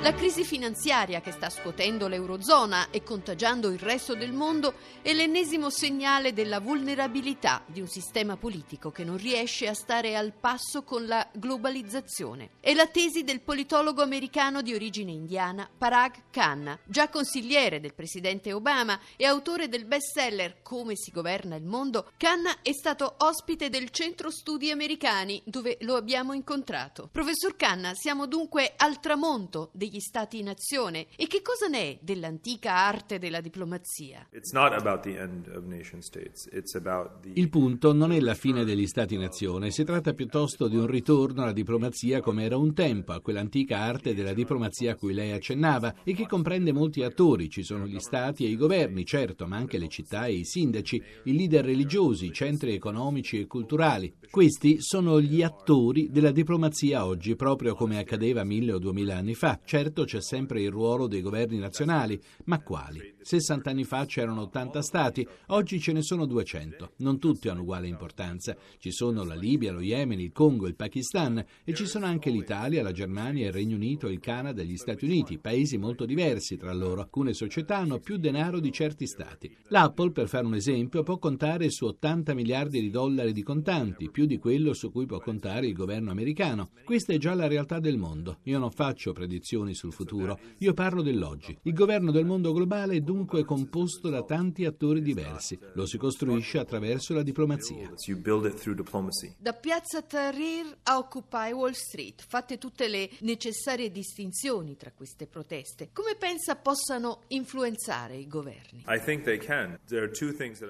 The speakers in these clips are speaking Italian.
La crisi finanziaria che sta scuotendo l'Eurozona e contagiando il resto del mondo è l'ennesimo segnale della vulnerabilità di un sistema politico che non riesce a stare al passo con la globalizzazione. È la tesi del politologo americano di origine indiana Parag Khanna, già consigliere del presidente Obama e autore del bestseller Come si governa il mondo. Khanna è stato ospite del Centro Studi Americani dove lo abbiamo incontrato. Professor Khanna, siamo dunque al tramonto dei degli stati nazione e che cosa ne è dell'antica arte della diplomazia? Il punto non è la fine degli stati nazione, si tratta piuttosto di un ritorno alla diplomazia come era un tempo, a quell'antica arte della diplomazia a cui lei accennava e che comprende molti attori, ci sono gli stati e i governi, certo, ma anche le città e i sindaci, i leader religiosi, i centri economici e culturali. Questi sono gli attori della diplomazia oggi, proprio come accadeva mille o duemila anni fa. Certo c'è sempre il ruolo dei governi nazionali, ma quali? 60 anni fa c'erano 80 stati, oggi ce ne sono 200. Non tutti hanno uguale importanza. Ci sono la Libia, lo Yemen, il Congo, il Pakistan e ci sono anche l'Italia, la Germania, il Regno Unito, il Canada e gli Stati Uniti, paesi molto diversi tra loro. Alcune società hanno più denaro di certi stati. L'Apple, per fare un esempio, può contare su 80 miliardi di dollari di contanti, più di quello su cui può contare il governo americano. Questa è già la realtà del mondo. Io non faccio predizioni sul futuro, io parlo dell'oggi. Il governo del mondo globale è dunque composto da tanti attori diversi. Lo si costruisce attraverso la diplomazia. Da Piazza Tahrir a Occupy Wall Street, fatte tutte le necessarie distinzioni tra queste proteste, come pensa possano influenzare i governi?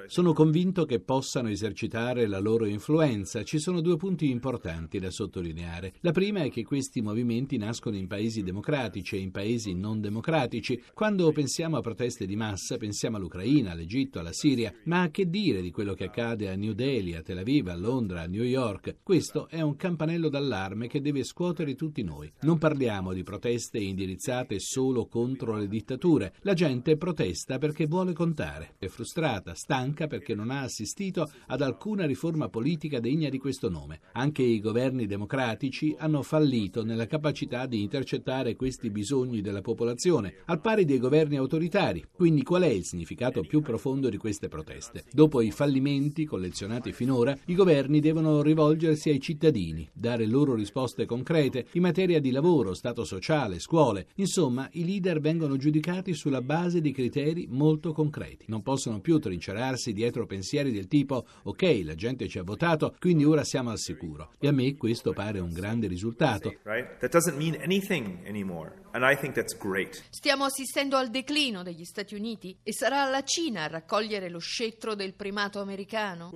Sono convinto che possano esercitare la loro influenza. Ci sono due punti importanti da sottolineare. La prima è che questi movimenti nascono in paesi democratici democratici e in paesi non democratici. Quando pensiamo a proteste di massa, pensiamo all'Ucraina, all'Egitto, alla Siria, ma che dire di quello che accade a New Delhi, a Tel Aviv, a Londra, a New York? Questo è un campanello d'allarme che deve scuotere tutti noi. Non parliamo di proteste indirizzate solo contro le dittature. La gente protesta perché vuole contare, è frustrata, stanca perché non ha assistito ad alcuna riforma politica degna di questo nome. Anche i governi democratici hanno fallito nella capacità di intercettare questi bisogni della popolazione, al pari dei governi autoritari. Quindi qual è il significato più profondo di queste proteste? Dopo i fallimenti collezionati finora, i governi devono rivolgersi ai cittadini, dare loro risposte concrete in materia di lavoro, stato sociale, scuole. Insomma, i leader vengono giudicati sulla base di criteri molto concreti. Non possono più trincerarsi dietro pensieri del tipo ok, la gente ci ha votato, quindi ora siamo al sicuro. E a me questo pare un grande risultato. Stiamo assistendo al declino degli Stati Uniti e sarà la Cina a raccogliere lo scettro del primato americano?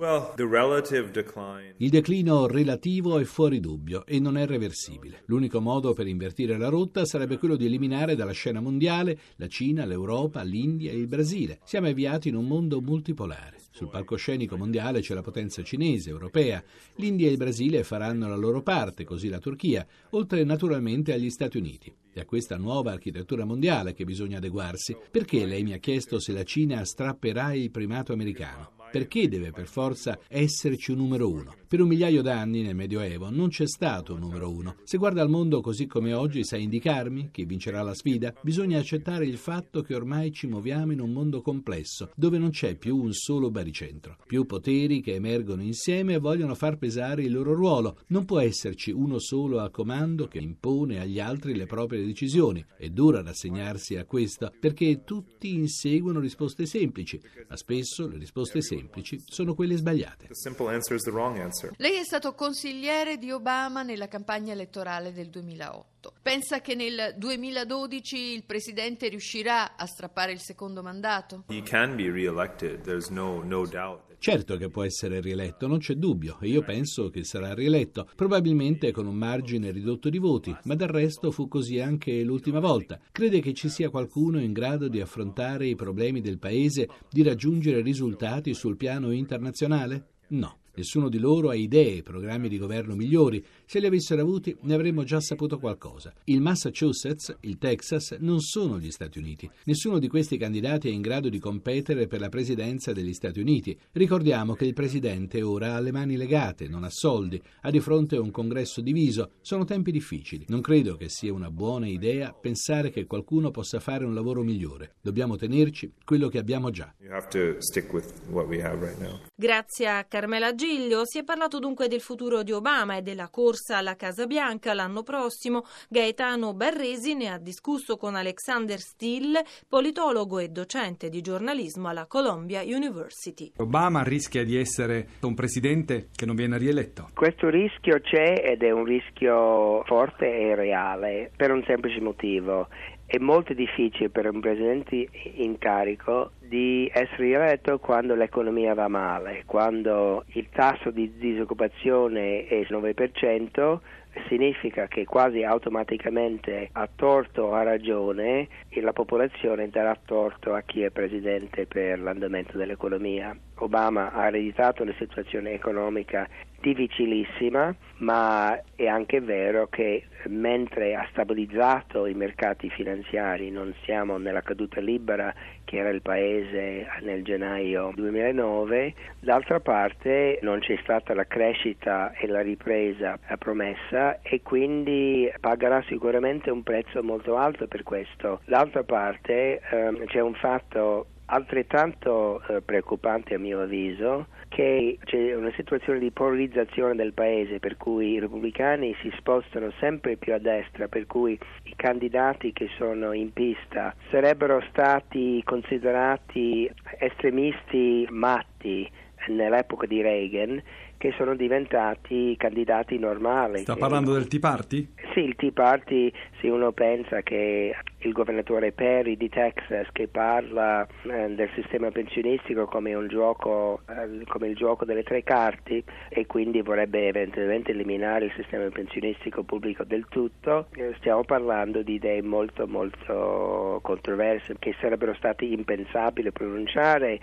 Il declino relativo è fuori dubbio e non è reversibile. L'unico modo per invertire la rotta sarebbe quello di eliminare dalla scena mondiale la Cina, l'Europa, l'India e il Brasile. Siamo avviati in un mondo multipolare. Sul palcoscenico mondiale c'è la potenza cinese, europea. L'India e il Brasile faranno la loro parte, così la Turchia, oltre naturalmente agli Stati Uniti. È a questa nuova architettura mondiale che bisogna adeguarsi. Perché lei mi ha chiesto se la Cina strapperà il primato americano? Perché deve per forza esserci un numero uno? Per un migliaio d'anni nel Medioevo non c'è stato un numero uno. Se guarda al mondo così come oggi, sa indicarmi chi vincerà la sfida? Bisogna accettare il fatto che ormai ci muoviamo in un mondo complesso, dove non c'è più un solo baricentro. Più poteri che emergono insieme vogliono far pesare il loro ruolo. Non può esserci uno solo al comando che impone agli altri le proprie decisioni. È dura rassegnarsi a questo, perché tutti inseguono risposte semplici, ma spesso le risposte semplici sono quelle sbagliate. Lei è stato consigliere di Obama nella campagna elettorale del 2008. Pensa che nel 2012 il presidente riuscirà a strappare il secondo mandato? Certo che può essere rieletto, non c'è dubbio, e io penso che sarà rieletto, probabilmente con un margine ridotto di voti, ma del resto fu così anche l'ultima volta. Crede che ci sia qualcuno in grado di affrontare i problemi del Paese, di raggiungere risultati sul piano internazionale? No. Nessuno di loro ha idee, programmi di governo migliori. Se li avessero avuti ne avremmo già saputo qualcosa. Il Massachusetts, il Texas non sono gli Stati Uniti. Nessuno di questi candidati è in grado di competere per la presidenza degli Stati Uniti. Ricordiamo che il presidente ora ha le mani legate, non ha soldi, ha di fronte un congresso diviso. Sono tempi difficili. Non credo che sia una buona idea pensare che qualcuno possa fare un lavoro migliore. Dobbiamo tenerci quello che abbiamo già. Right Grazie a Carmela Giglio si è parlato dunque del futuro di Obama e della corsa alla Casa Bianca l'anno prossimo. Gaetano Barresi ne ha discusso con Alexander Steele, politologo e docente di giornalismo alla Columbia University. Obama rischia di essere un presidente che non viene rieletto. Questo rischio c'è ed è un rischio forte e reale per un semplice motivo è molto difficile per un presidente in carico di essere rieletto quando l'economia va male, quando il tasso di disoccupazione è il 9%, significa che quasi automaticamente a torto o a ragione la popolazione darà torto a chi è presidente per l'andamento dell'economia. Obama ha ereditato una situazione economica difficilissima, ma è anche vero che mentre ha stabilizzato i mercati finanziari, non siamo nella caduta libera che era il paese nel gennaio 2009, d'altra parte non c'è stata la crescita e la ripresa promessa e quindi pagherà sicuramente un prezzo molto alto per questo. D'altra parte ehm, c'è un fatto altrettanto eh, preoccupante a mio avviso che c'è una situazione di polarizzazione del paese per cui i repubblicani si spostano sempre più a destra, per cui i candidati che sono in pista sarebbero stati considerati estremisti matti nell'epoca di Reagan che sono diventati candidati normali. Sta parlando del Tea Party? Sì, il Tea Party, se uno pensa che il governatore Perry di Texas che parla eh, del sistema pensionistico come gioco eh, come il gioco delle tre carte e quindi vorrebbe eventualmente eliminare il sistema pensionistico pubblico del tutto, eh, stiamo parlando di idee molto molto controverse che sarebbero state impensabili pronunciare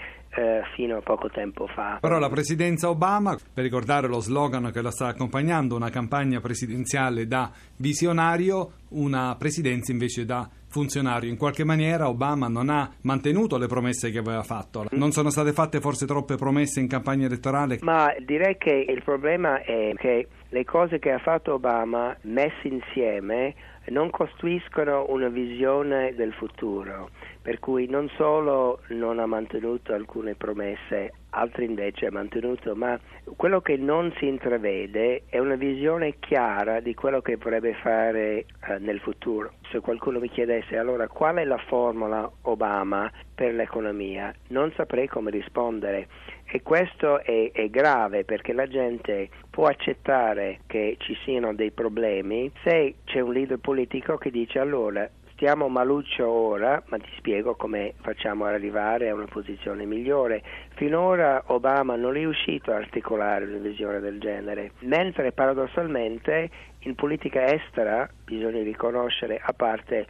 fino a poco tempo fa. Però la presidenza Obama, per ricordare lo slogan che la sta accompagnando, una campagna presidenziale da visionario, una presidenza invece da funzionario. In qualche maniera Obama non ha mantenuto le promesse che aveva fatto. Non sono state fatte forse troppe promesse in campagna elettorale? Ma direi che il problema è che le cose che ha fatto Obama messe insieme non costruiscono una visione del futuro, per cui non solo non ha mantenuto alcune promesse, altre invece ha mantenuto, ma quello che non si intravede è una visione chiara di quello che vorrebbe fare eh, nel futuro. Se qualcuno mi chiedesse allora qual è la formula Obama per l'economia, non saprei come rispondere e questo è, è, grave perché la gente può accettare che ci siano dei problemi se c'è un leader politico che dice allora stiamo maluccio ora, ma ti spiego come facciamo ad arrivare a una posizione migliore. Finora Obama non è riuscito a articolare una visione del genere, mentre paradossalmente in politica estera bisogna riconoscere, a parte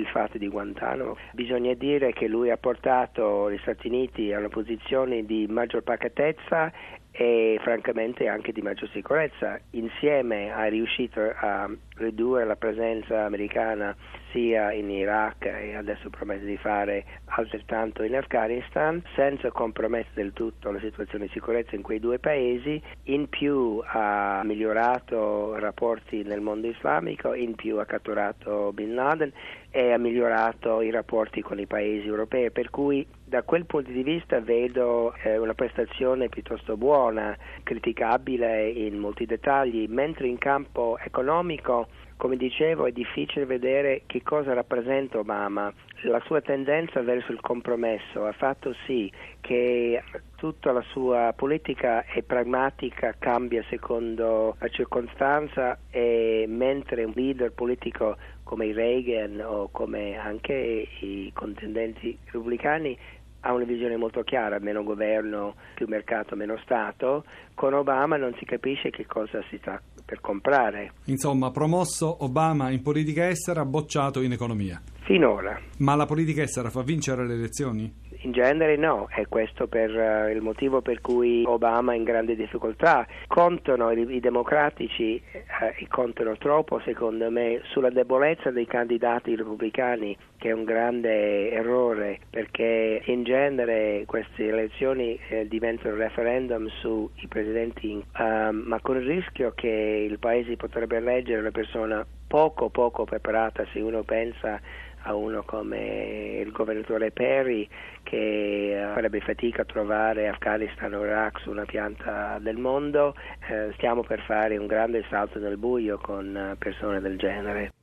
il fatto di Guantanamo. Bisogna dire che lui ha portato gli Stati Uniti a una posizione di maggior pacatezza e francamente anche di maggior sicurezza. Insieme ha riuscito a ridurre la presenza americana sia in Iraq e adesso promette di fare altrettanto in Afghanistan senza compromettere del tutto la situazione di sicurezza in quei due paesi, in più ha migliorato i rapporti nel mondo islamico, in più ha catturato Bin Laden e ha migliorato i rapporti con i paesi europei, per cui da quel punto di vista vedo eh, una prestazione piuttosto buona, criticabile in molti dettagli, mentre in campo economico come dicevo, è difficile vedere che cosa rappresenta Obama. La sua tendenza verso il compromesso ha fatto sì che tutta la sua politica è pragmatica, cambia secondo la circostanza e mentre un leader politico come Reagan o come anche i contendenti repubblicani ha una visione molto chiara, meno governo, più mercato, meno Stato, con Obama non si capisce che cosa si sta per comprare. Insomma, promosso Obama in politica estera, bocciato in economia. Finora. Ma la politica estera fa vincere le elezioni? In genere no, è questo per uh, il motivo per cui Obama è in grande difficoltà. Contano i, i democratici, eh, contano troppo secondo me sulla debolezza dei candidati repubblicani, che è un grande errore perché in genere queste elezioni eh, diventano referendum sui presidenti, uh, ma con il rischio che il paese potrebbe eleggere una persona poco poco preparata se uno pensa a uno come il governatore Perry che farebbe fatica a trovare Afghanistan o Iraq su una pianta del mondo, eh, stiamo per fare un grande salto nel buio con eh, persone del genere.